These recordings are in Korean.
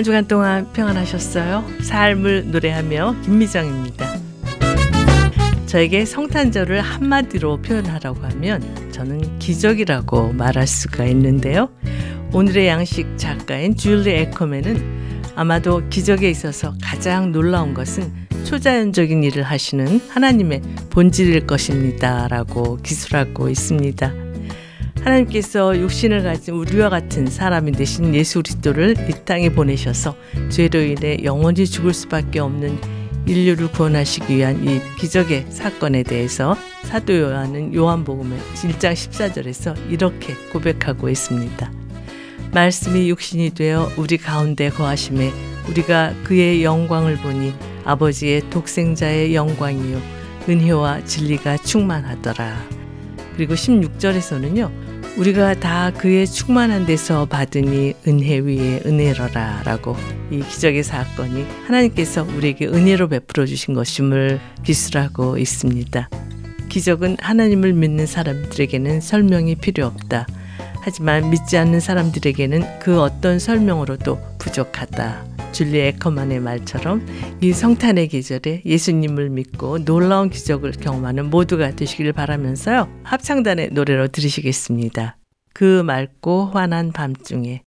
한 주간 동안 평안하셨어요? 삶을 노래하며 김미정입니다. 저에게 성탄절을 한마디로 표현하라고 하면 저는 기적이라고 말할 수가 있는데요. 오늘의 양식 작가인 줄리 에커맨은 아마도 기적에 있어서 가장 놀라운 것은 초자연적인 일을 하시는 하나님의 본질일 것입니다. 라고 기술하고 있습니다. 하나님께서 육신을 가진 우리와 같은 사람이 되신 예수 그리스도를 이 땅에 보내셔서 죄로 인해 영원히 죽을 수밖에 없는 인류를 구원하시기 위한 이 기적의 사건에 대해서 사도 요한은 요한복음의 1장 14절에서 이렇게 고백하고 있습니다. 말씀이 육신이 되어 우리 가운데 거하심에 우리가 그의 영광을 보니 아버지의 독생자의 영광이요 은혜와 진리가 충만하더라. 그리고 16절에서는요. 우리가 다 그의 충만한 데서 받으니 은혜 위에 은혜로라 라고 이 기적의 사건이 하나님께서 우리에게 은혜로 베풀어 주신 것임을 기술하고 있습니다. 기적은 하나님을 믿는 사람들에게는 설명이 필요 없다. 하지만 믿지 않는 사람들에게는 그 어떤 설명으로도 부족하다. 줄리 에커만의 말처럼 이 성탄의 계절에 예수님을 믿고 놀라운 기적을 경험하는 모두가 되시길 바라면서요. 합창단의 노래로 들으시겠습니다. 그 맑고 환한 밤중에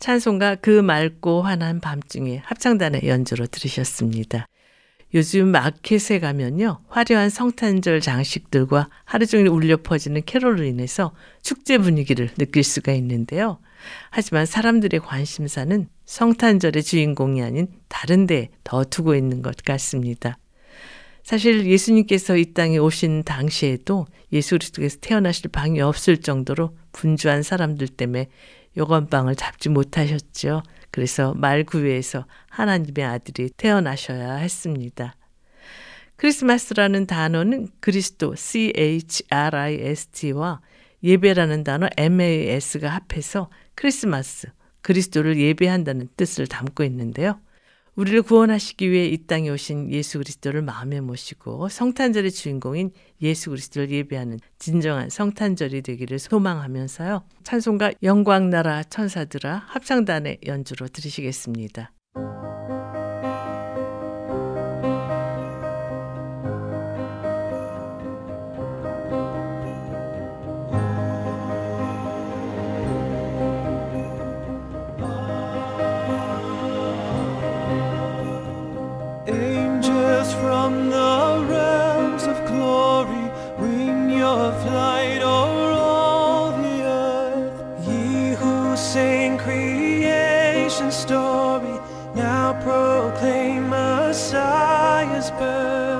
찬송가 그 맑고 환한 밤중에 합창단의 연주로 들으셨습니다. 요즘 마켓에 가면요. 화려한 성탄절 장식들과 하루 종일 울려 퍼지는 캐롤로 인해서 축제 분위기를 느낄 수가 있는데요. 하지만 사람들의 관심사는 성탄절의 주인공이 아닌 다른 데더 두고 있는 것 같습니다. 사실 예수님께서 이 땅에 오신 당시에도 예수 그리스도께서 태어나실 방이 없을 정도로 분주한 사람들 때문에 요건방을 잡지 못하셨죠. 그래서 말구유에서 하나님의 아들이 태어나셔야 했습니다. 크리스마스라는 단어는 그리스도 C-H-R-I-S-T와 예배라는 단어 M-A-S가 합해서 크리스마스, 그리스도를 예배한다는 뜻을 담고 있는데요. 우리를 구원하시기 위해 이 땅에 오신 예수 그리스도를 마음에 모시고 성탄절의 주인공인 예수 그리스도를 예배하는 진정한 성탄절이 되기를 소망하면서요. 찬송가 영광나라 천사들아 합창단의 연주로 들으시겠습니다. story now proclaim Messiah's birth.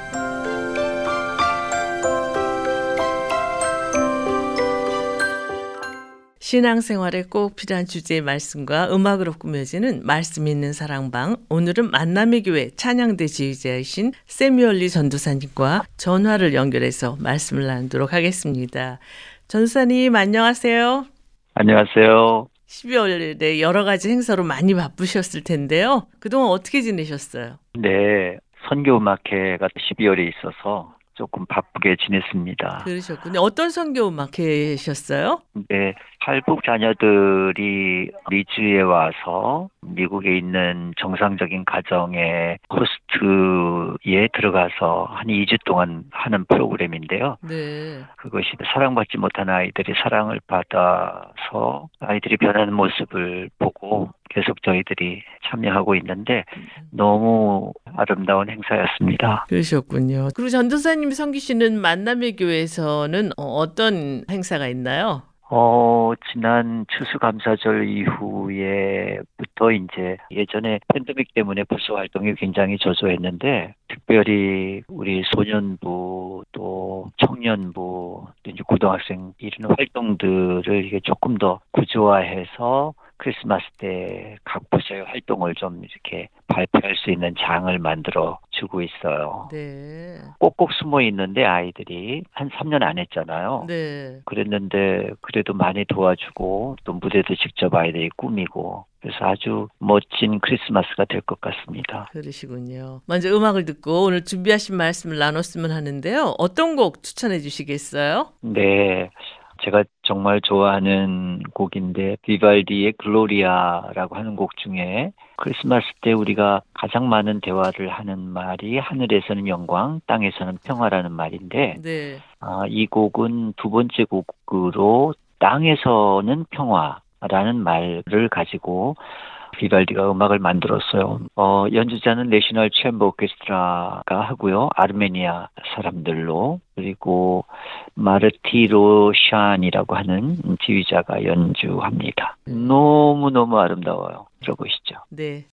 신앙생활에 꼭 필요한 주제의 말씀과 음악으로 꾸며지는 말씀 있는 사랑방. 오늘은 만남의 교회 찬양대 지휘자이신 세미얼리 전도사님과 전화를 연결해서 말씀을 나누도록 하겠습니다. 전도사님 안녕하세요. 안녕하세요. 12월에 여러 가지 행사로 많이 바쁘셨을 텐데요. 그동안 어떻게 지내셨어요? 네. 선교음악회가 12월에 있어서 조금 바쁘게 지냈습니다. 그러셨군요. 어떤 선교 음악회셨어요? 네. 탈북 자녀들이 미주에 와서 미국에 있는 정상적인 가정의 호스트 에 들어가서 한 2주 동안 하는 프로그램인데요. 네. 그것이 사랑받지 못한 아이들이 사랑을 받아서 아이들이 변하는 모습을 보고 계속 저희들이 참여하고 있는데 너무 아름다운 행사였습니다. 그러셨군요. 그리고 전도사님 섬기시는 만남의 교회에서는 어떤 행사가 있나요? 어, 지난 추수감사절 이후에부터 이제 예전에 팬데믹 때문에 부서 활동이 굉장히 저조했는데 특별히 우리 소년부 또 청년부 또 이제 고등학생 이런 활동들을 이게 조금 더 구조화해서 크리스마스 때 각 부서의 활동을 좀 이렇게 발표할 수 있는 장을 만들어 주고 있어요. 네. 꼭꼭 숨어 있는데 아이들이 한 3년 안 했잖아요. 네. 그랬는데 그래도 많이 도와주고 또 무대도 직접 아이들이 꾸미고 그래서 아주 멋진 크리스마스가 될 것 같습니다. 그러시군요. 먼저 음악을 듣고 오늘 준비하신 말씀을 나눴으면 하는데요. 어떤 곡 추천해 주시겠어요? 네. 제가 정말 좋아하는 곡인데 비발디의 글로리아라고 하는 곡 중에 크리스마스 때 우리가 가장 많은 대화를 하는 말이 하늘에서는 영광, 땅에서는 평화라는 말인데 네. 아, 이 곡은 두 번째 곡으로 땅에서는 평화라는 말을 가지고 비발디가 음악을 만들었어요. 어, 연주자는 내셔널 챔버 오케스트라가 하고요. 아르메니아 사람들로 그리고 마르티로 샨이라고 하는 지휘자가 연주합니다. 너무너무 아름다워요. 들어보시죠. 네.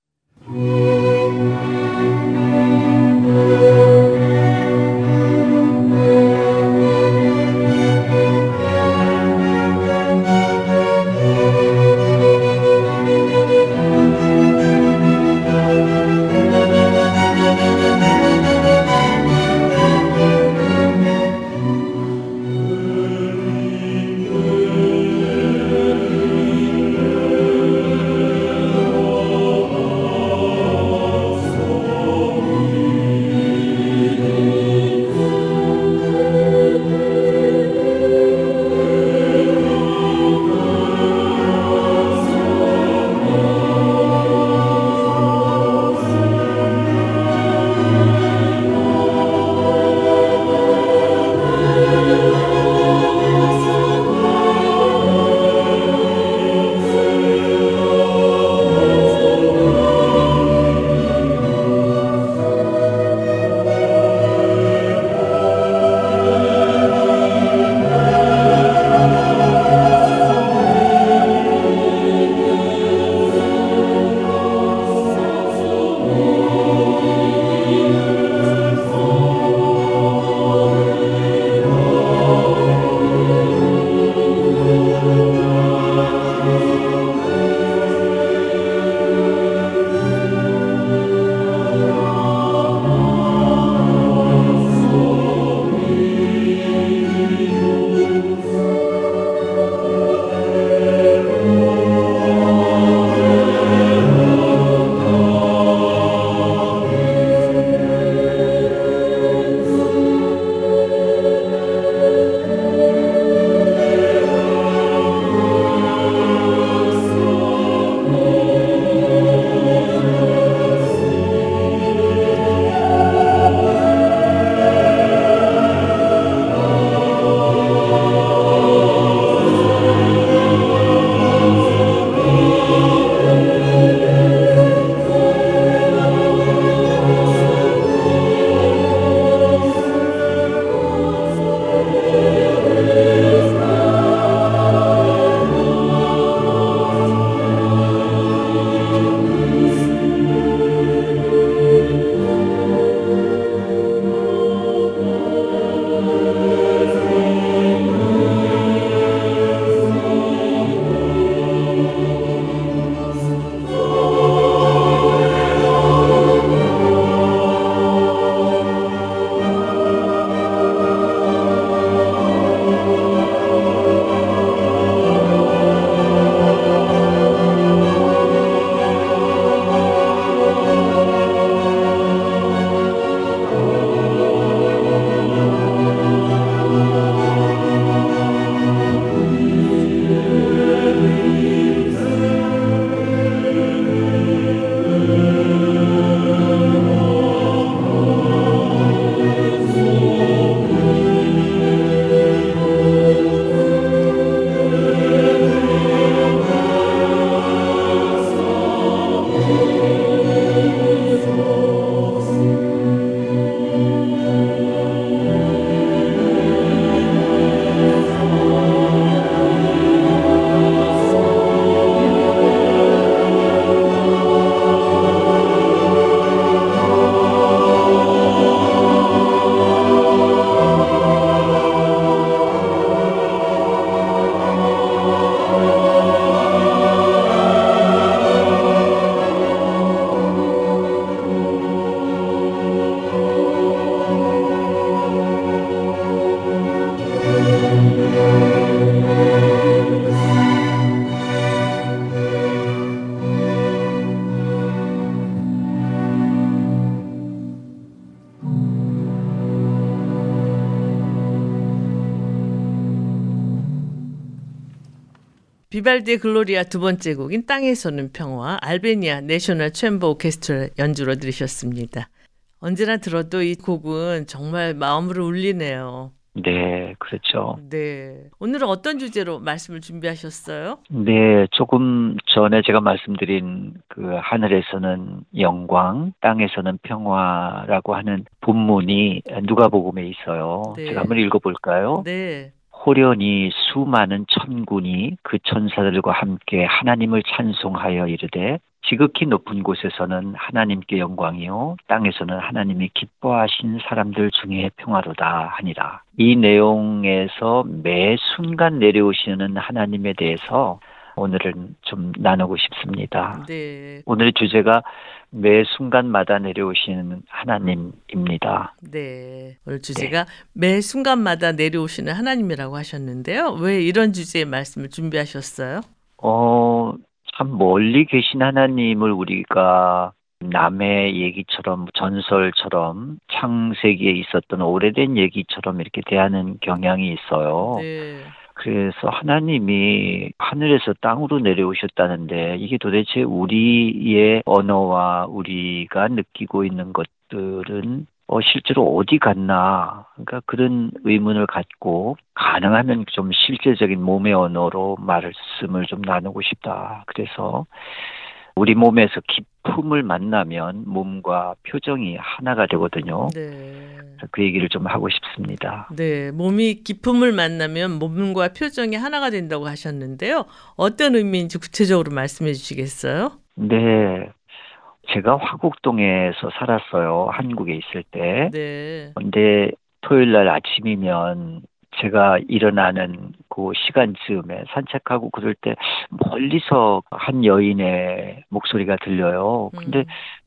비발디의 글로리아 두 번째 곡인 땅에서는 평화 알베니아 내셔널 챔버 오케스트라 연주로 들으셨습니다. 언제나 들어도 이 곡은 정말 마음으로 울리네요. 네, 그렇죠. 네. 오늘은 어떤 주제로 말씀을 준비하셨어요? 네, 조금 전에 제가 말씀드린 그 하늘에서는 영광, 땅에서는 평화라고 하는 본문이 누가복음에 있어요. 네. 제가 한번 읽어 볼까요? 네. 호련히 수많은 천군이 그 천사들과 함께 하나님을 찬송하여 이르되 지극히 높은 곳에서는 하나님께 영광이요 땅에서는 하나님이 기뻐하신 사람들 중에 평화로다 하니라. 이 내용에서 매 순간 내려오시는 하나님에 대해서 오늘은 좀 나누고 싶습니다. 네. 오늘의 주제가 매 순간마다 내려오시는 하나님입니다. 네. 오늘 주제가 매 순간마다 내려오시는 하나님이라고 하셨는데요. 왜 이런 주제의 말씀을 준비하셨어요? 어, 참 멀리 계신 하나님을 우리가 남의 얘기처럼 전설처럼 창세기에 있었던 오래된 얘기처럼 이렇게 대하는 경향이 있어요. 네. 그래서 하나님이 하늘에서 땅으로 내려오셨다는데 이게 도대체 우리의 언어와 우리가 느끼고 있는 것들은 어, 실제로 어디 갔나? 그러니까 그런 의문을 갖고 가능하면 좀 실제적인 몸의 언어로 말씀을 좀 나누고 싶다. 그래서 우리 몸에서 기품을 만나면 몸과 표정이 하나가 되거든요. 네. 그 얘기를 좀 하고 싶습니다. 네. 몸이 기품을 만나면 몸과 표정이 하나가 된다고 하셨는데요. 어떤 의미인지 구체적으로 말씀해 주시겠어요? 네. 제가 화곡동에서 살았어요. 한국에 있을 때. 네. 근데 토요일 날 아침이면 제가 일어나는 그 시간쯤에 산책하고 그럴 때 멀리서 한 여인의 목소리가 들려요. 근데 음.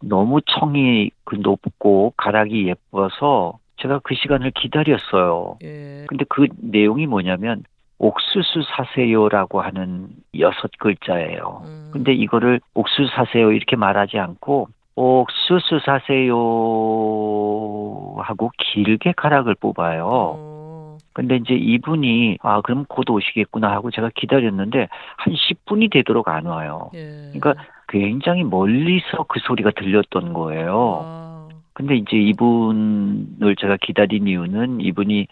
너무 청이 그 높고 가락이 예뻐서 제가 그 시간을 기다렸어요. 예. 근데 그 내용이 뭐냐면 옥수수 사세요라고 하는 여섯 글자예요. 음. 근데 이거를 옥수수 사세요 이렇게 말하지 않고 옥수수 사세요 하고 길게 가락을 뽑아요. 어. 근데 이제 이분이 아 그럼 곧 오시겠구나 하고 제가 기다렸는데 한 10분이 되도록 안 와요. 예. 그러니까 굉장히 멀리서 그 소리가 들렸던 거예요. 아. 근데 이제 이분을 제가 기다린 이유는 이분이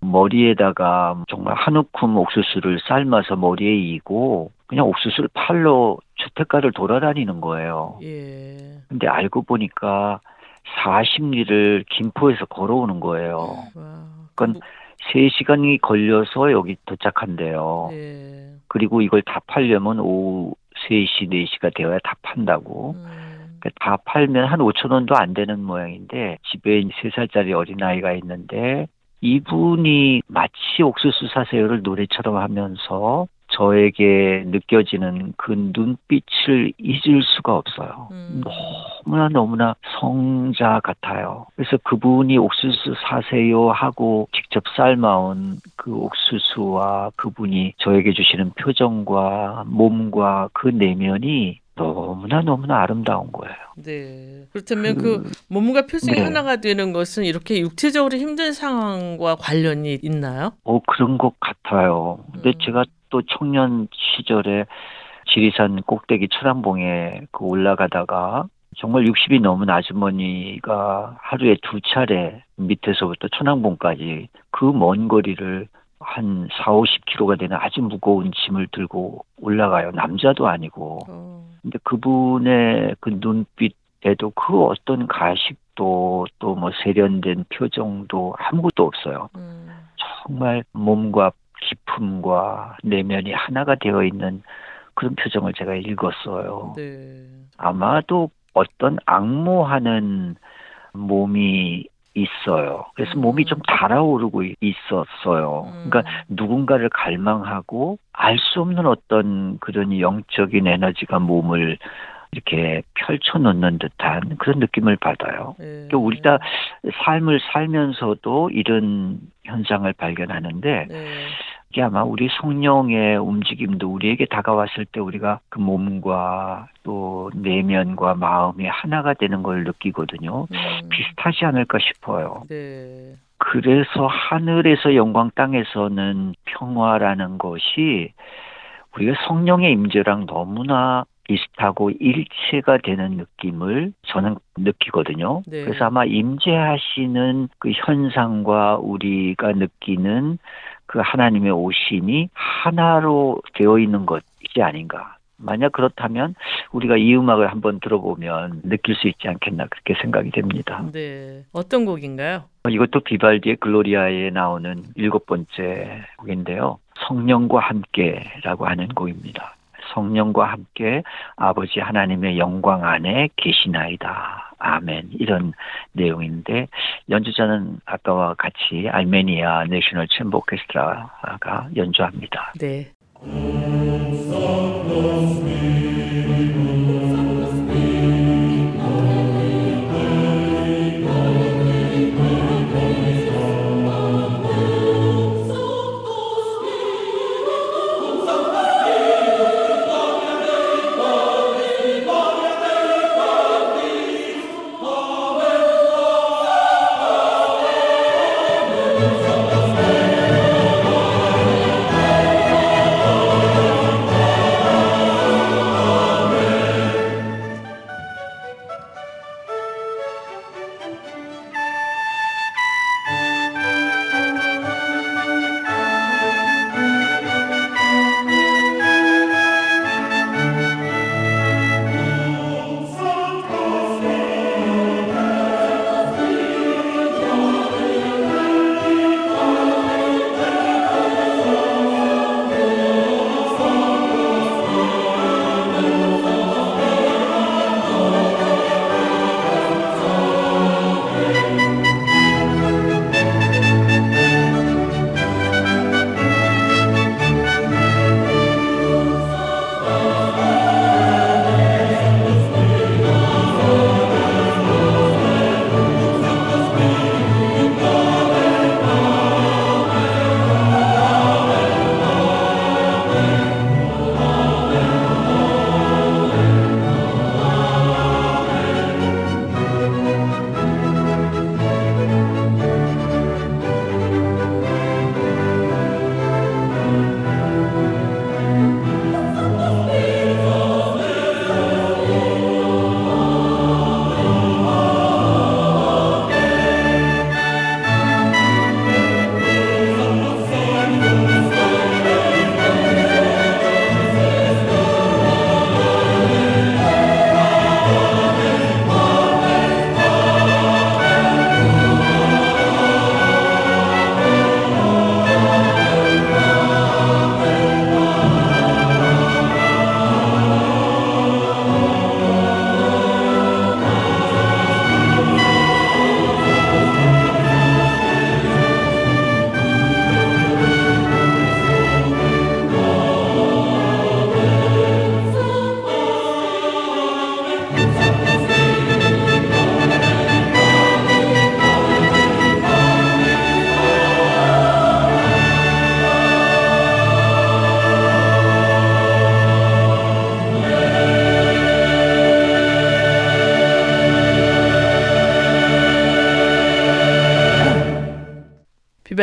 머리에다가 정말 한 움큼 옥수수를 삶아서 머리에 이고 그냥 옥수수를 팔러 주택가를 돌아다니는 거예요. 예. 근데 알고 보니까 40리를 김포에서 걸어오는 거예요. 와. 그건 3시간이 걸려서 여기 도착한대요. 예. 그리고 이걸 다 팔려면 오후 3시, 4시가 되어야 다 판다고. 음. 그러니까 다 팔면 한 5천 원도 안 되는 모양인데 집에 3살짜리 어린아이가 있는데 이분이 마치 옥수수 사세요를 노래처럼 하면서 저에게 느껴지는 그 눈빛을 잊을 수가 없어요. 음. 너무나 너무나 성자 같아요. 그래서 그분이 옥수수 사세요 하고 직접 삶아온 그 옥수수와 그분이 저에게 주시는 표정과 몸과 그 내면이 너무나 너무나 아름다운 거예요. 네. 그렇다면 그, 몸과 표정이 네. 하나가 되는 것은 이렇게 육체적으로 힘든 상황과 관련이 있나요? 어, 그런 것 같아요. 근데 음. 제가 또 청년 시절에 지리산 꼭대기 철암봉에 그 올라가다가 정말 60이 넘은 아주머니가 하루에 두 차례 밑에서부터 천왕봉까지 그 먼 거리를 한 4, 50km가 되는 아주 무거운 짐을 들고 올라가요. 남자도 아니고. 어. 근데 그분의 그 눈빛에도 그 어떤 가식도 또 뭐 세련된 표정도 아무것도 없어요. 음. 정말 몸과 기품과 내면이 하나가 되어 있는 그런 표정을 제가 읽었어요. 네. 아마도 어떤 악모하는 몸이 있어요. 그래서 음. 몸이 좀 달아오르고 있었어요. 음. 그러니까 누군가를 갈망하고 알 수 없는 어떤 그런 영적인 에너지가 몸을 이렇게 펼쳐놓는 듯한 그런 느낌을 받아요. 네. 또 우리 다 삶을 살면서도 이런 현상을 발견하는데 네. 이게 아마 우리 성령의 움직임도 우리에게 다가왔을 때 우리가 그 몸과 또 내면과 마음이 하나가 되는 걸 느끼거든요. 음. 비슷하지 않을까 싶어요. 네. 그래서 하늘에서 영광 땅에서는 평화라는 것이 우리가 성령의 임재랑 너무나 비슷하고 일체가 되는 느낌을 저는 느끼거든요. 네. 그래서 아마 임재하시는 그 현상과 우리가 느끼는 그 하나님의 오심이 하나로 되어 있는 것이 아닌가. 만약 그렇다면 우리가 이 음악을 한번 들어보면 느낄 수 있지 않겠나 그렇게 생각이 됩니다. 네. 어떤 곡인가요? 이것도 비발디의 글로리아에 나오는 일곱 번째 곡인데요. 성령과 함께라고 하는 곡입니다. 성령과 함께 아버지 하나님의 영광 안에 계시나이다. 아멘. 이런 내용인데 연주자는 아까와 같이 알메니아 내셔널 챔버 오케스트라가 연주합니다. 네.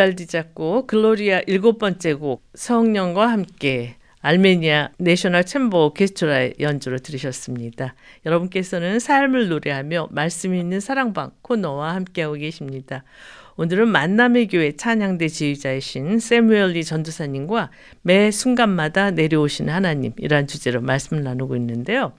비발디 작곡 글로리아 일곱 번째 곡 성령과 함께 알메니아 National Chamber 오케스트라의 연주를 들으셨습니다. 여러분께서는 삶을 노래하며 말씀 있는 사랑방 코너와 함께하고 계십니다. 오늘은 만남의 교회 찬양대 지휘자이신 세뮤얼 리 전도사님과 매 순간마다 내려오시는 하나님이란 주제로 말씀을 나누고 있는데요.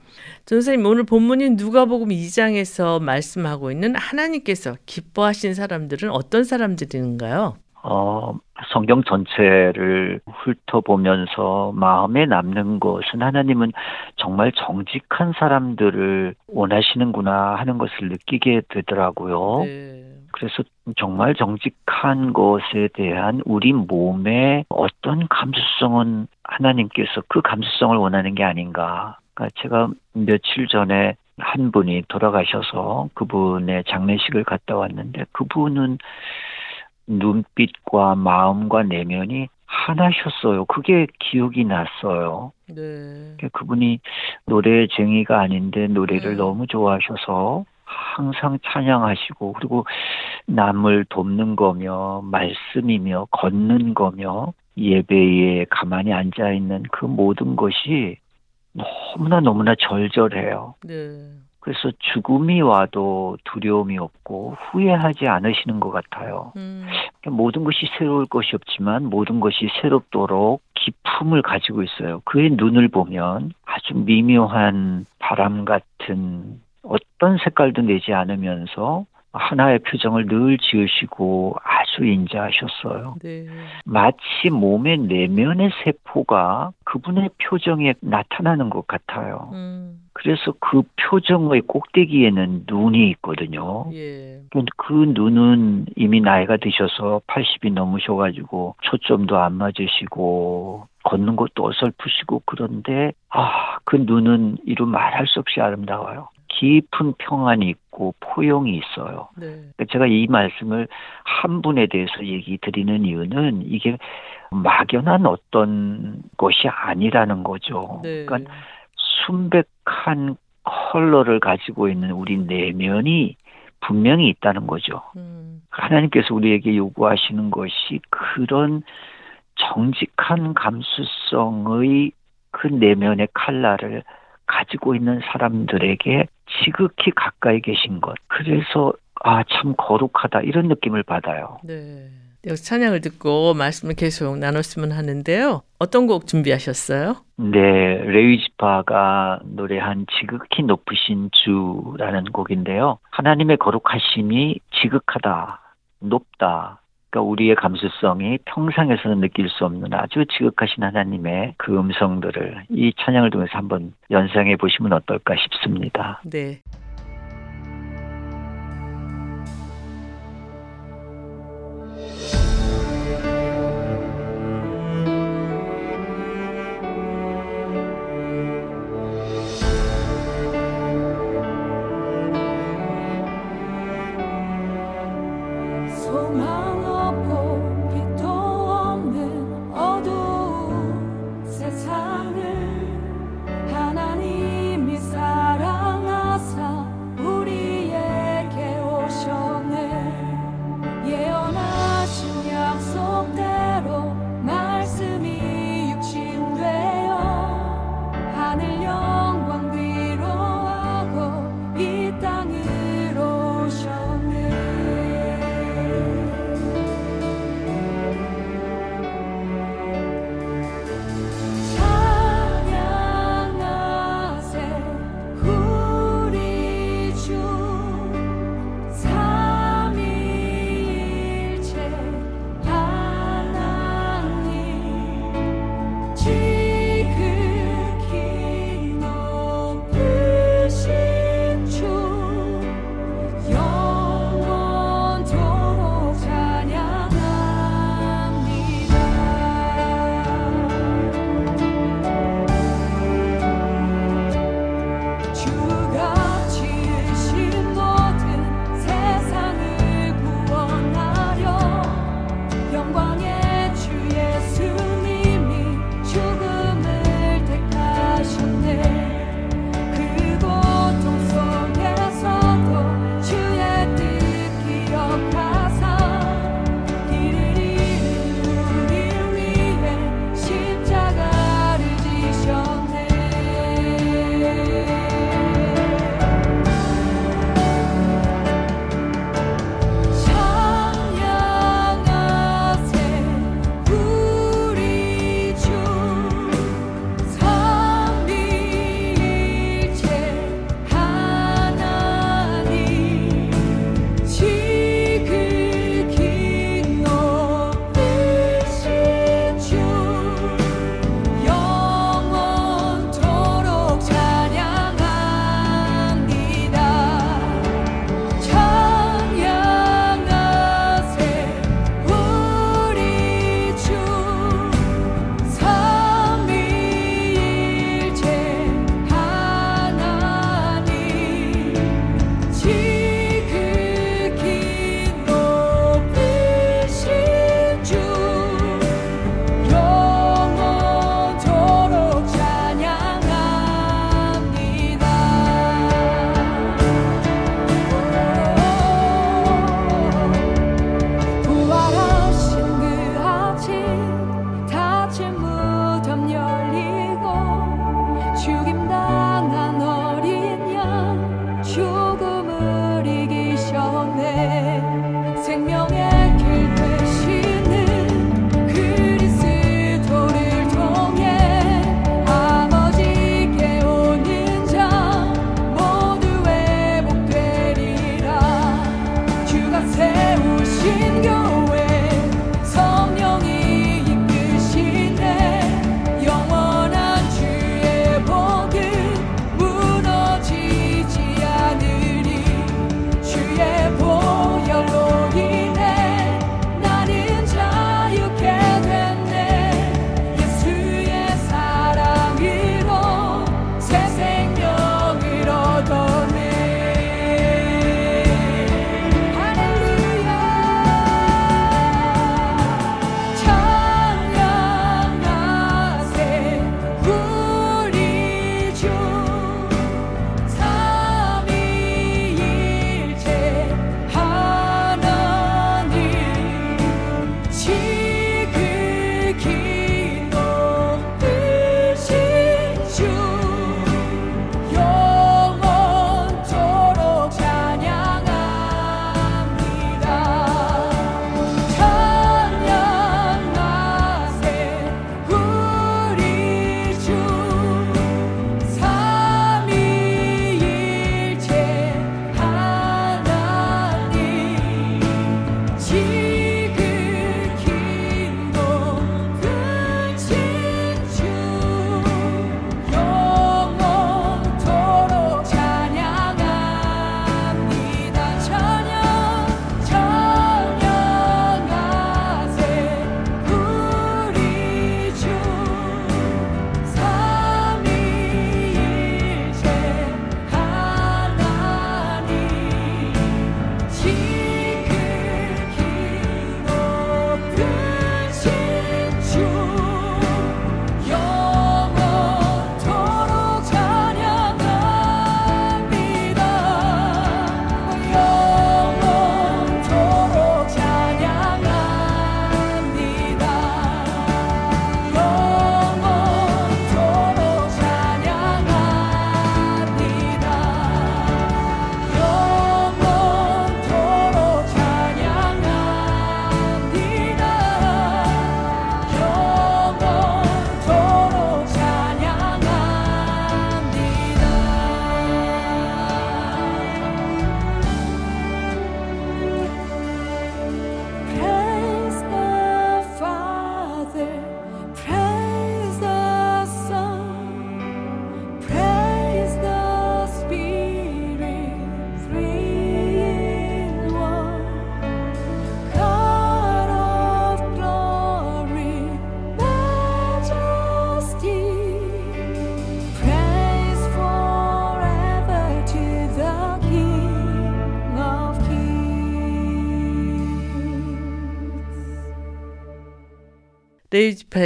전도사님 오늘 본문인 누가복음 2장에서 말씀하고 있는 하나님께서 기뻐하신 사람들은 어떤 사람들인가요? 어, 성경 전체를 훑어보면서 마음에 남는 것은 하나님은 정말 정직한 사람들을 원하시는구나 하는 것을 느끼게 되더라고요. 네. 그래서 정말 정직한 것에 대한 우리 몸의 어떤 감수성은 하나님께서 그 감수성을 원하는 게 아닌가. 그러니까 제가 며칠 전에 한 분이 돌아가셔서 그분의 장례식을 갔다 왔는데 그분은 눈빛과 마음과 내면이 하나셨어요. 그게 기억이 났어요. 네. 그분이 노래쟁이가 아닌데 노래를 네. 너무 좋아하셔서 항상 찬양하시고 그리고 남을 돕는 거며 말씀이며 걷는 거며 예배에 가만히 앉아 있는 그 모든 것이 너무나 너무나 절절해요. 네. 그래서 죽음이 와도 두려움이 없고 후회하지 않으시는 것 같아요. 음. 모든 것이 새로울 것이 없지만 모든 것이 새롭도록 기품을 가지고 있어요. 그의 눈을 보면 아주 미묘한 바람 같은 어떤 색깔도 내지 않으면서 하나의 표정을 늘 지으시고 아주 인자하셨어요. 네. 마치 몸의 내면의 세포가 그분의 표정에 나타나는 것 같아요. 음. 그래서 그 표정의 꼭대기에는 눈이 있거든요. 예. 그 눈은 이미 나이가 드셔서 80이 넘으셔가지고 초점도 안 맞으시고 걷는 것도 어설프시고 그런데 아, 그 눈은 이루 말할 수 없이 아름다워요. 깊은 평안이 있고 포용이 있어요. 네. 그러니까 제가 이 말씀을 한 분에 대해서 얘기 드리는 이유는 이게 막연한 어떤 것이 아니라는 거죠. 네. 그러니까 순백한 컬러를 가지고 있는 우리 내면이 분명히 있다는 거죠. 음. 하나님께서 우리에게 요구하시는 것이 그런 정직한 감수성의 그 내면의 칼라를 가지고 있는 사람들에게 지극히 가까이 계신 것. 그래서 아, 참 거룩하다 이런 느낌을 받아요. 네. 여기서 찬양을 듣고 말씀을 계속 나눴으면 하는데요. 어떤 곡 준비하셨어요? 네, 레위지파가 노래한 지극히 높으신 주라는 곡인데요. 하나님의 거룩하심이 지극하다, 높다. 그러니까 우리의 감수성이 평상에서는 느낄 수 없는 아주 지극하신 하나님의 그 음성들을 이 찬양을 통해서 한번 연상해 보시면 어떨까 싶습니다. 네.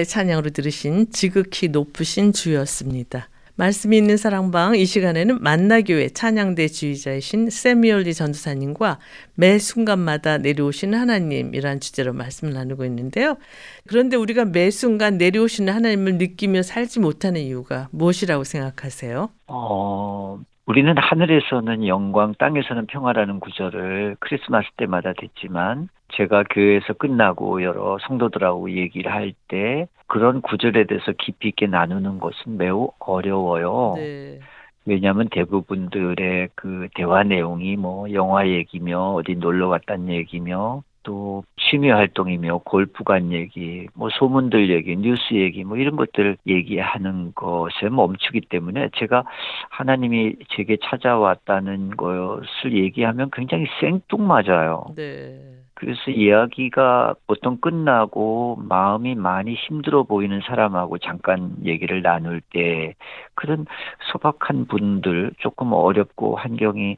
찬양으로 들으신 지극히 높으신 주였습니다. 말씀이 있는 사랑방 이 시간에는 만나교회 찬양대 주의자이신 세미얼리 전도사님과 매 순간마다 내려오시는 하나님이란 주제로 말씀을 나누고 있는데요. 그런데 우리가 매 순간 내려오시는 하나님을 느끼며 살지 못하는 이유가 무엇이라고 생각하세요? 어, 우리는 하늘에서는 영광, 땅에서는 평화라는 구절을 크리스마스 때마다 듣지만 제가 교회에서 끝나고 여러 성도들하고 얘기를 할 때 그런 구절에 대해서 깊이 있게 나누는 것은 매우 어려워요. 네. 왜냐하면 대부분들의 그 대화 내용이 뭐 영화 얘기며 어디 놀러 갔다는 얘기며 또 취미 활동이며 골프 간 얘기, 뭐 소문들 얘기, 뉴스 얘기 뭐 이런 것들을 얘기하는 것에 멈추기 때문에 제가 하나님이 제게 찾아왔다는 것을 얘기하면 굉장히 생뚱맞아요. 네. 그래서 이야기가 보통 끝나고 마음이 많이 힘들어 보이는 사람하고 잠깐 얘기를 나눌 때 그런 소박한 분들 조금 어렵고 환경이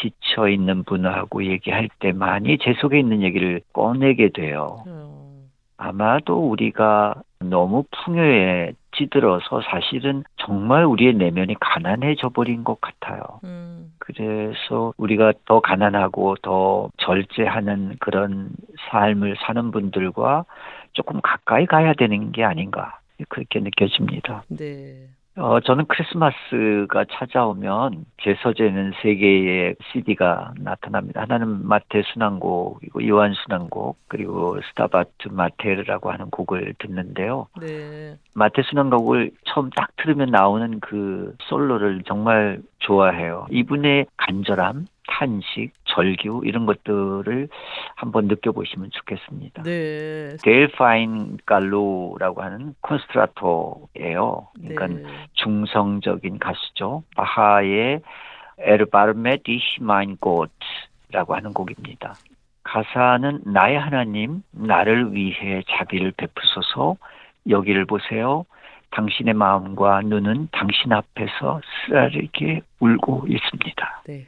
지쳐 있는 분하고 얘기할 때 많이 제 속에 있는 얘기를 꺼내게 돼요. 어, 아마도 우리가 너무 풍요에 찌들어서 사실은 정말 우리의 내면이 가난해져 버린 것 같아요. 음, 그래서 우리가 더 가난하고 더 절제하는 그런 삶을 사는 분들과 조금 가까이 가야 되는 게 아닌가 그렇게 느껴집니다. 네. 어, 저는 크리스마스가 찾아오면 제 서재는 세 개의 CD가 나타납니다. 하나는 마테 순환곡, 그리고 요한 순환곡, 그리고 스타바트 마테르라고 하는 곡을 듣는데요. 네. 마테 순환곡을 처음 딱 들으면 나오는 그 솔로를 정말 좋아해요. 이분의 간절함, 탄식, 절규 이런 것들을 한번 느껴보시면 좋겠습니다. 네. 델파인 갈로라고 하는 콘스트라토예요. 그러니까 네. 중성적인 가수죠. 바하의 에르바르메 디히 마인 꽃이라고 하는 곡입니다. 가사는 나의 하나님 나를 위해 자비를 베푸소서 여기를 보세요. 당신의 마음과 눈은 당신 앞에서 쓰라리게 울고 있습니다. 네.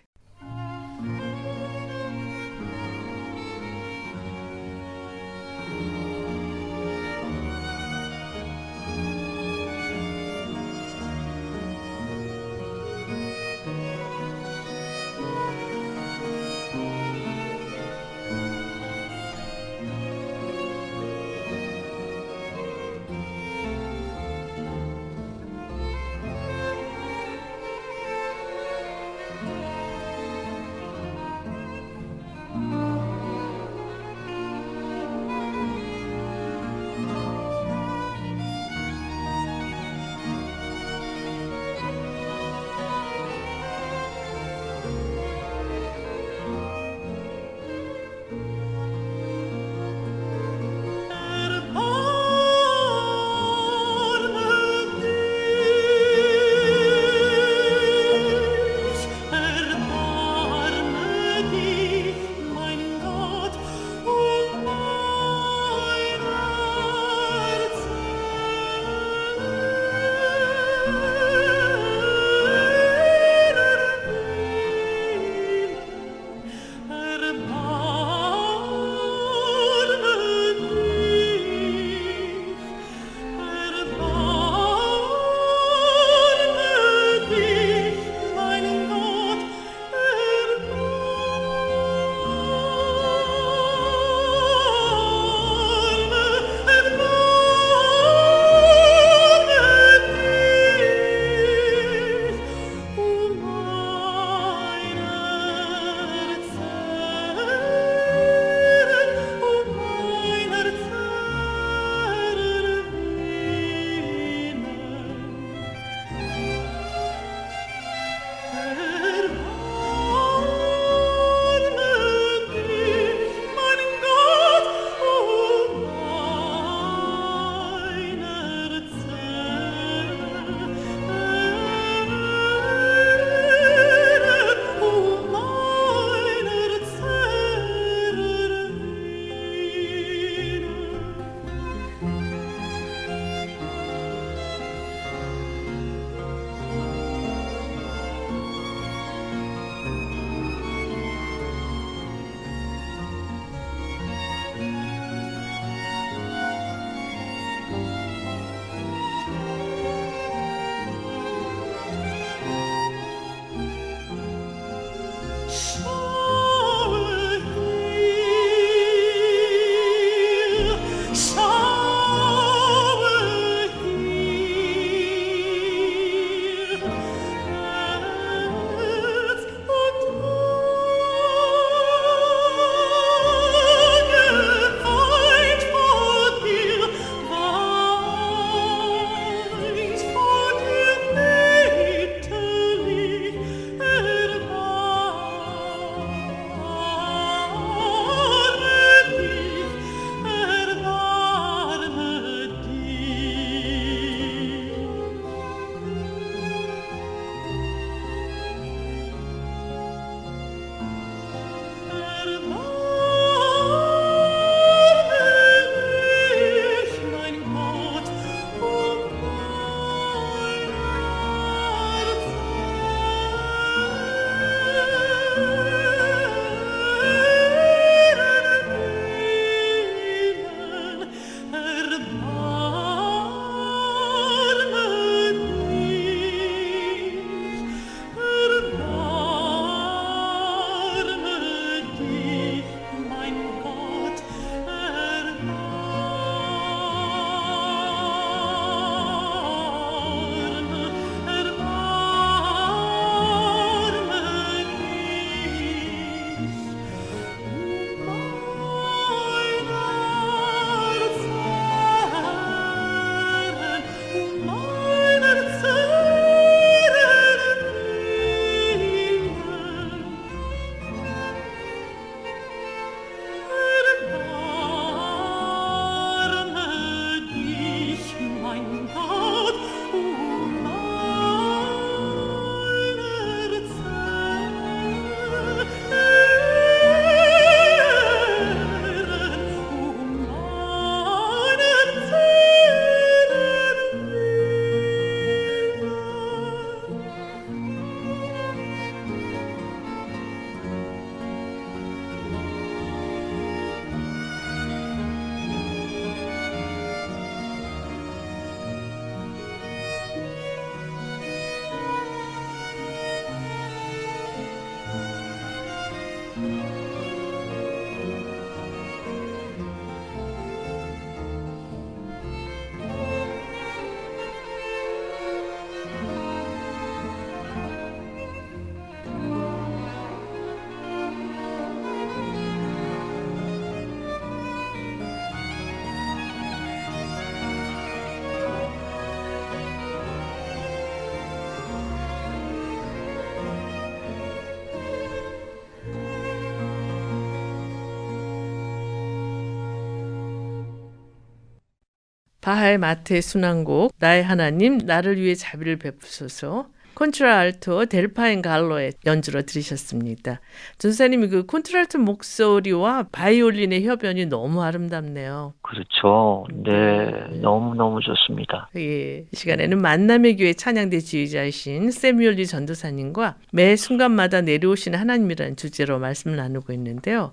바하의 마태 수난곡 나의 하나님 나를 위해 자비를 베푸소서 콘트라알토 델파인 갈로의 연주로 들으셨습니다. 전도사님 이 그 콘트라알토 목소리와 바이올린의 협연이 너무 아름답네요. 그렇죠. 네, 너무너무 좋습니다. 예, 이 시간에는 만남의 교회 찬양대 지휘자이신 세뮤얼 리 전도사님과 매 순간마다 내려오시는 하나님이라는 주제로 말씀을 나누고 있는데요.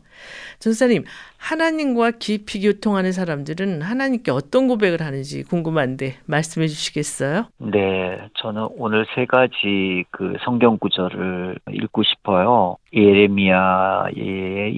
전사님, 하나님과 깊이 교통하는 사람들은 하나님께 어떤 고백을 하는지 궁금한데 말씀해 주시겠어요? 네, 저는 오늘 세 가지 그 성경 구절을 읽고 싶어요. 예레미야의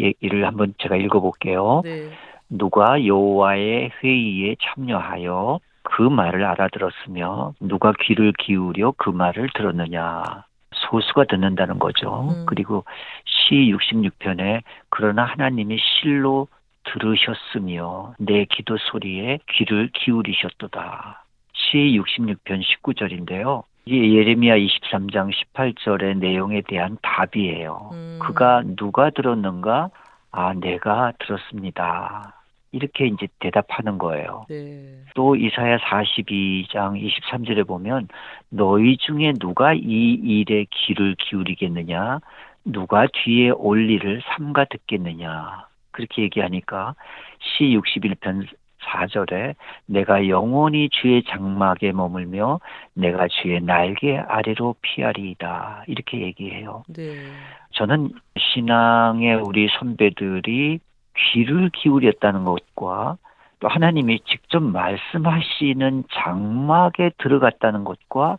얘기를 한번 제가 읽어볼게요. 네. 누가 여호와의 회의에 참여하여 그 말을 알아들었으며 누가 귀를 기울여 그 말을 들었느냐. 소수가 듣는다는 거죠. 음. 그리고 시 66편에 그러나 하나님이 실로 들으셨으며 내 기도 소리에 귀를 기울이셨도다. 시 66편 19절인데요. 이게 예레미야 23장 18절의 내용에 대한 답이에요. 음. 그가 누가 들었는가? 아, 내가 들었습니다. 이렇게 이제 대답하는 거예요. 네. 또 이사야 42장 23절에 보면 너희 중에 누가 이 일에 귀를 기울이겠느냐? 누가 뒤에 올 일을 삼가 듣겠느냐? 그렇게 얘기하니까 시 61편 4절에 내가 영원히 주의 장막에 머물며 내가 주의 날개 아래로 피하리이다. 이렇게 얘기해요. 네. 저는 신앙의 우리 선배들이 귀를 기울였다는 것과 또 하나님이 직접 말씀하시는 장막에 들어갔다는 것과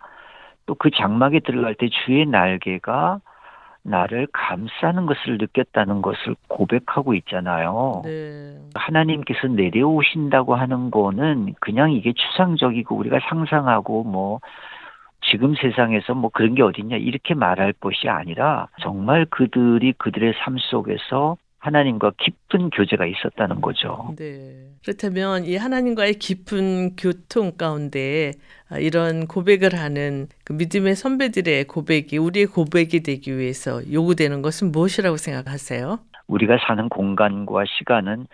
또 그 장막에 들어갈 때 주의 날개가 나를 감싸는 것을 느꼈다는 것을 고백하고 있잖아요. 네. 하나님께서 내려오신다고 하는 거는 그냥 이게 추상적이고 우리가 상상하고 뭐 지금 세상에서 뭐 그런 게 어딨냐 이렇게 말할 것이 아니라 정말 그들이 그들의 삶 속에서 하나님과 깊은 교제가 있었다는 거죠. 네. 그렇다면 이 하나님과의 깊은 교통 가운데 아, 이런 고백을 하는 그 믿음의 선배들의 고백이 우리의 고백이 되기 위해서 요구되는 것은 무엇이라고 생각하세요? 우리가 사는 공간과 시간은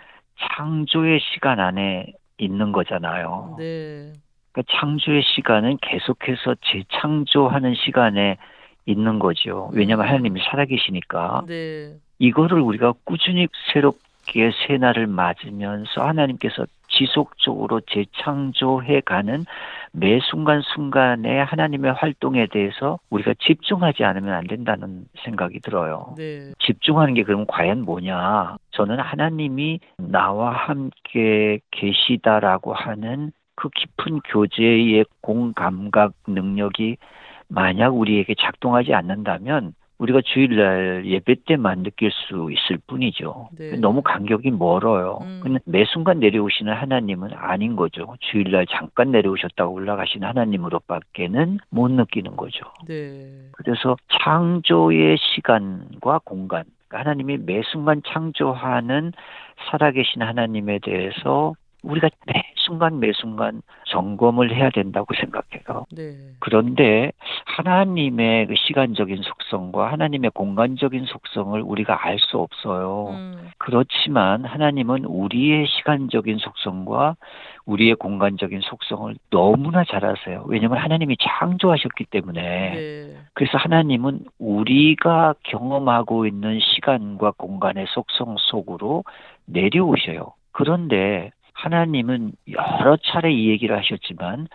창조의 시간 안에 있는 거잖아요. 네. 그러니까 창조의 시간은 계속해서 재창조하는 시간에 있는 거죠. 왜냐하면 하나님이 살아계시니까. 네. 이거를 우리가 꾸준히 새롭게 새날을 맞으면서 하나님께서 지속적으로 재창조해 가는 매 순간순간의 하나님의 활동에 대해서 우리가 집중하지 않으면 안 된다는 생각이 들어요. 네. 집중하는 게 그럼 과연 뭐냐? 저는 하나님이 나와 함께 계시다라고 하는 그 깊은 교제의 공감각 능력이 만약 우리에게 작동하지 않는다면 우리가 주일날 예배 때만 느낄 수 있을 뿐이죠. 네. 너무 간격이 멀어요. 음. 근데 매 순간 내려오시는 하나님은 아닌 거죠. 주일날 잠깐 내려오셨다고 올라가시는 하나님으로밖에는 못 느끼는 거죠. 네. 그래서 창조의 시간과 공간, 그러니까 하나님이 매 순간 창조하는 살아계신 하나님에 대해서 우리가 매 순간 매 순간 점검을 해야 된다고 생각해요. 네. 그런데 하나님의 그 시간적인 속성과 하나님의 공간적인 속성을 우리가 알 수 없어요. 음. 그렇지만 하나님은 우리의 시간적인 속성과 우리의 공간적인 속성을 너무나 잘 아세요. 왜냐하면 하나님이 창조하셨기 때문에. 네. 그래서 하나님은 우리가 경험하고 있는 시간과 공간의 속성 속으로 내려오셔요. 그런데 하나님은 여러 차례 이 얘기를 하셨지만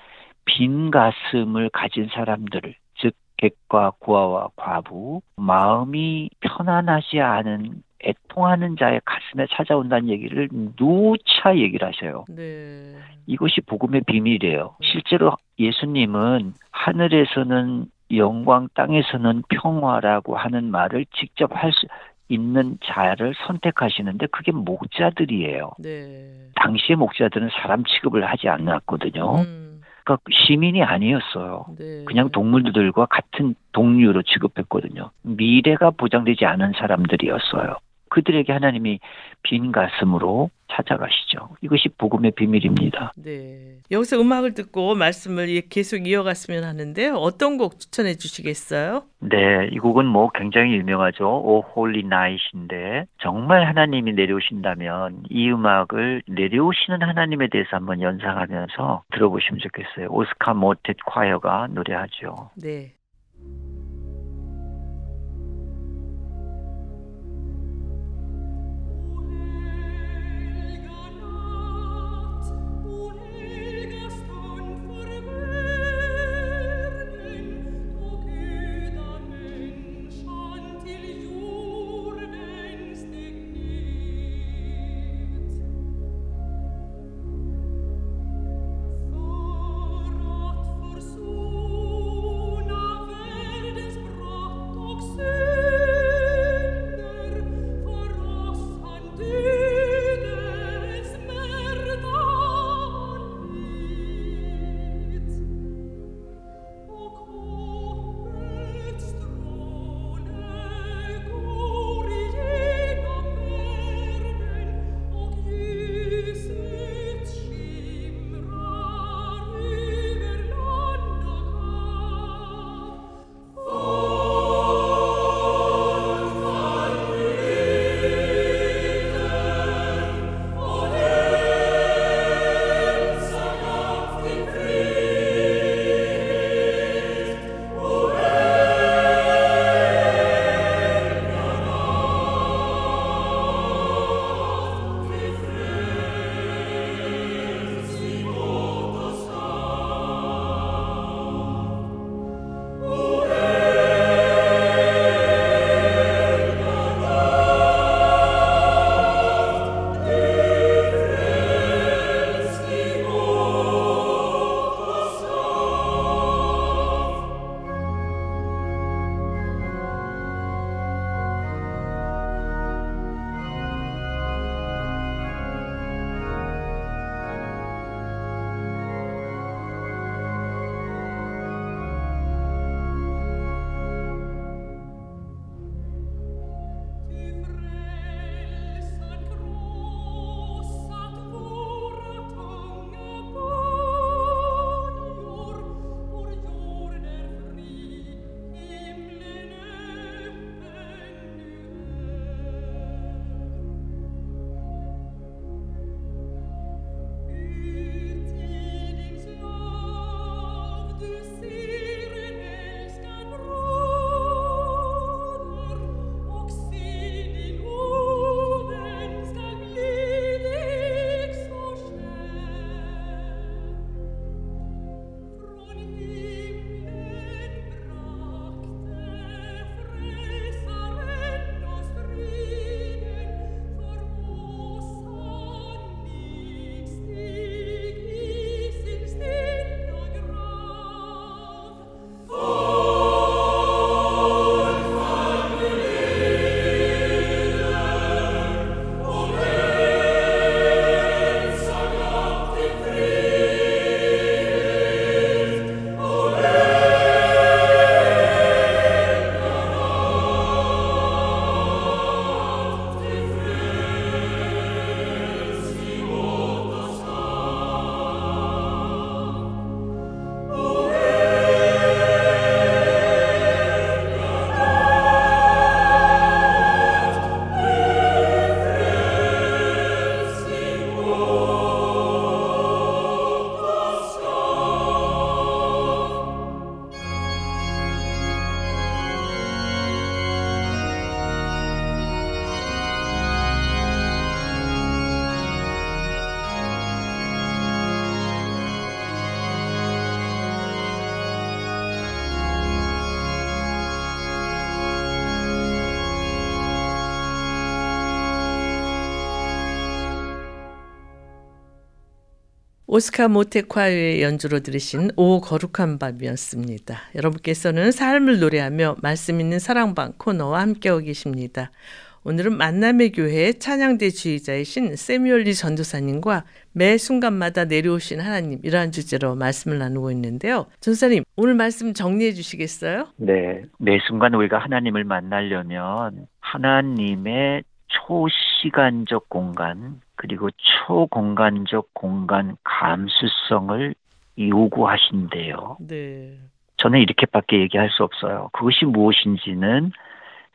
빈 가슴을 가진 사람들을 즉 객과 구아와 과부 마음이 편안하지 않은 애통하는 자의 가슴에 찾아온다는 얘기를 누차 얘기를 하셔요. 네. 이것이 복음의 비밀이에요. 실제로 예수님은 하늘에서는 영광, 땅에서는 평화라고 하는 말을 직접 할 수 있는 자를 선택하시는데 그게 목자들이에요. 네. 당시의 목자들은 사람 취급을 하지 않았거든요. 음. 그러니까 시민이 아니었어요. 네. 그냥 동물들과 같은 동류로 취급했거든요. 미래가 보장되지 않은 사람들이었어요. 그들에게 하나님이 빈 가슴으로 찾아가시죠. 이것이 복음의 비밀입니다. 네. 여기서 음악을 듣고 말씀을 이- 계속 이어갔으면 하는데 어떤 곡 추천해 주시겠어요? 네, 이 곡은 뭐 굉장히 유명하죠. O Holy Night인데 정말 하나님이 내려오신다면 이 음악을 내려오시는 하나님에 대해서 한번 연상하면서 들어보시면 좋겠어요. 오스카 Motet Choir가 노래하죠. 네. 오스카 모테콰의 연주로 들으신 오 거룩한 밤이었습니다. 여러분께서는 삶을 노래하며 말씀 있는 사랑방 코너와 함께하고 계십니다. 오늘은 만남의 교회 찬양대 주의자이신 세미올리 전도사님과 매 순간마다 내려오신 하나님 이러한 주제로 말씀을 나누고 있는데요. 전사님 오늘 말씀 정리해 주시겠어요? 네, 매 순간 우리가 하나님을 만나려면 하나님의 초시간적 공간 그리고 초공간적 공간 감수성을 요구하신대요. 네. 저는 이렇게밖에 얘기할 수 없어요. 그것이 무엇인지는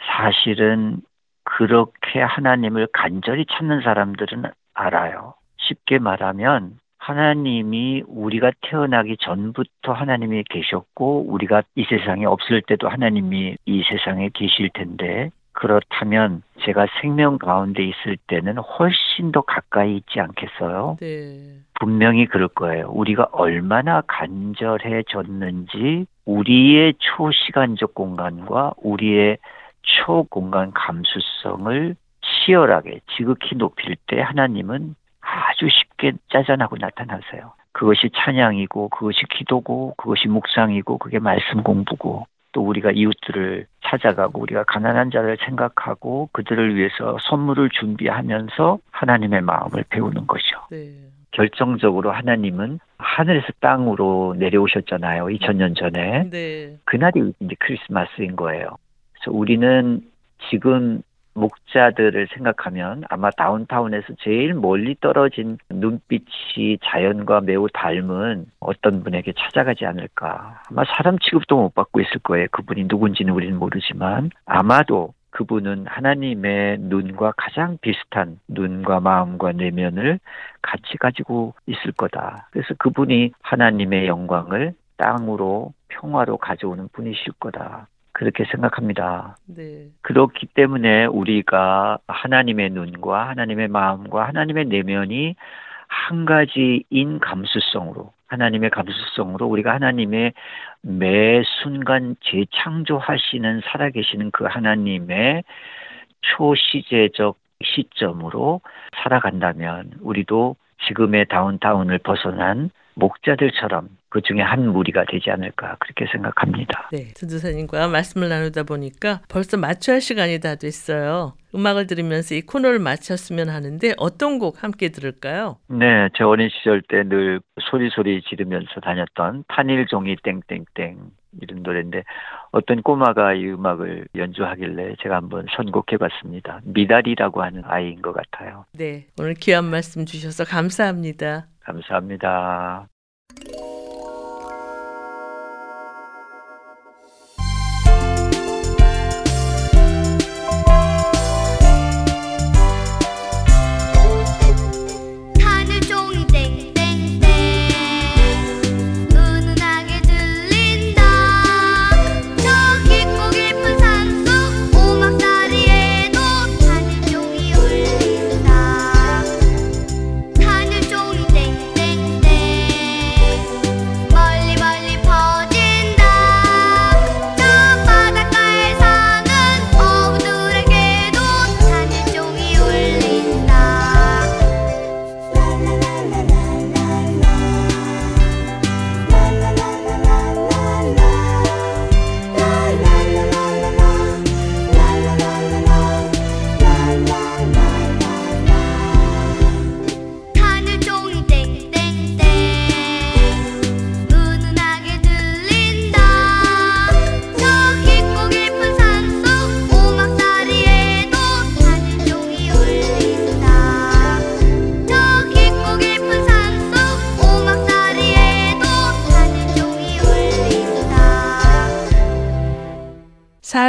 사실은 그렇게 하나님을 간절히 찾는 사람들은 알아요. 쉽게 말하면 하나님이 우리가 태어나기 전부터 하나님이 계셨고 우리가 이 세상에 없을 때도 하나님이 이 세상에 계실 텐데 그렇다면 제가 생명 가운데 있을 때는 훨씬 더 가까이 있지 않겠어요? 네. 분명히 그럴 거예요. 우리가 얼마나 간절해졌는지 우리의 초시간적 공간과 우리의 초공간 감수성을 치열하게 지극히 높일 때 하나님은 아주 쉽게 짜잔하고 나타나세요. 그것이 찬양이고 그것이 기도고 그것이 묵상이고 그게 말씀 공부고 또 우리가 이웃들을 찾아가고 우리가 가난한 자를 생각하고 그들을 위해서 선물을 준비하면서 하나님의 마음을 배우는 것이죠. 네. 결정적으로 하나님은 하늘에서 땅으로 내려오셨잖아요. 2000년 전에. 네. 그날이 이제 크리스마스인 거예요. 그래서 우리는 지금 목자들을 생각하면 아마 다운타운에서 제일 멀리 떨어진 눈빛이 자연과 매우 닮은 어떤 분에게 찾아가지 않을까. 아마 사람 취급도 못 받고 있을 거예요. 그분이 누군지는 우리는 모르지만 아마도 그분은 하나님의 눈과 가장 비슷한 눈과 마음과 내면을 같이 가지고 있을 거다. 그래서 그분이 하나님의 영광을 땅으로 평화로 가져오는 분이실 거다. 그렇게 생각합니다. 네. 그렇기 때문에 우리가 하나님의 눈과 하나님의 마음과 하나님의 내면이 한 가지인 감수성으로 하나님의 감수성으로 우리가 하나님의 매 순간 재창조하시는 살아계시는 그 하나님의 초시제적 시점으로 살아간다면 우리도 지금의 다운타운을 벗어난 목자들처럼 그 중에 한 무리가 되지 않을까 그렇게 생각합니다. 네. 전도사님과 말씀을 나누다 보니까 벌써 마쳐할 시간이 다 됐어요. 음악을 들으면서 이 코너를 마쳤으면 하는데 어떤 곡 함께 들을까요? 네, 제 어린 시절 때 늘 소리소리 지르면서 다녔던 탄일종이 땡땡땡 이런 노래인데 어떤 꼬마가 이 음악을 연주하길래 제가 한번 선곡해봤습니다. 미달이라고 하는 아이인 것 같아요. 네. 오늘 귀한 말씀 주셔서 감사합니다. 감사합니다.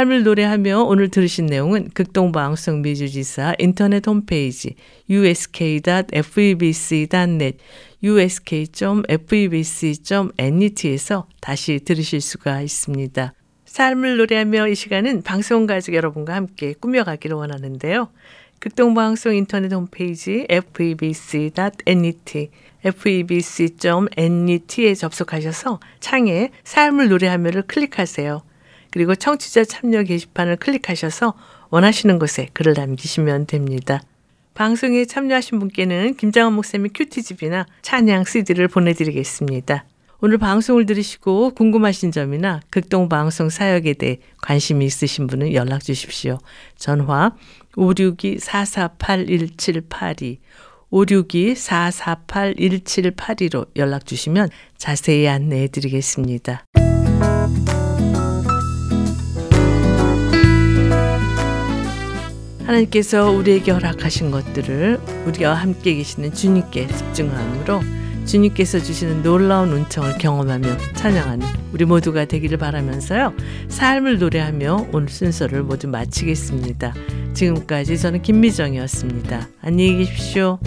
삶을 노래하며 오늘 들으신 내용은 극동방송 미주지사 인터넷 홈페이지 usk.febc.net usk.febc.net에서 다시 들으실 수가 있습니다. 삶을 노래하며 이 시간은 방송 가족 여러분과 함께 꾸며가기를 원하는데요. 극동방송 인터넷 홈페이지 febc.net febc.net에 접속하셔서 창에 삶을 노래하며를 클릭하세요. 그리고 청취자 참여 게시판을 클릭하셔서 원하시는 곳에 글을 남기시면 됩니다. 방송에 참여하신 분께는 김장원 목사님의 큐티집이나 찬양 CD를 보내드리겠습니다. 오늘 방송을 들으시고 궁금하신 점이나 극동 방송 사역에 대해 관심이 있으신 분은 연락 주십시오. 전화 562-448-1782 562-448-1782로 연락 주시면 자세히 안내해 드리겠습니다. 하나님께서 우리에게 허락하신 것들을 우리와 함께 계시는 주님께 집중함으로 주님께서 주시는 놀라운 은총을 경험하며 찬양하는 우리 모두가 되기를 바라면서요. 삶을 노래하며 오늘 순서를 모두 마치겠습니다. 지금까지 저는 김미정이었습니다. 안녕히 계십시오.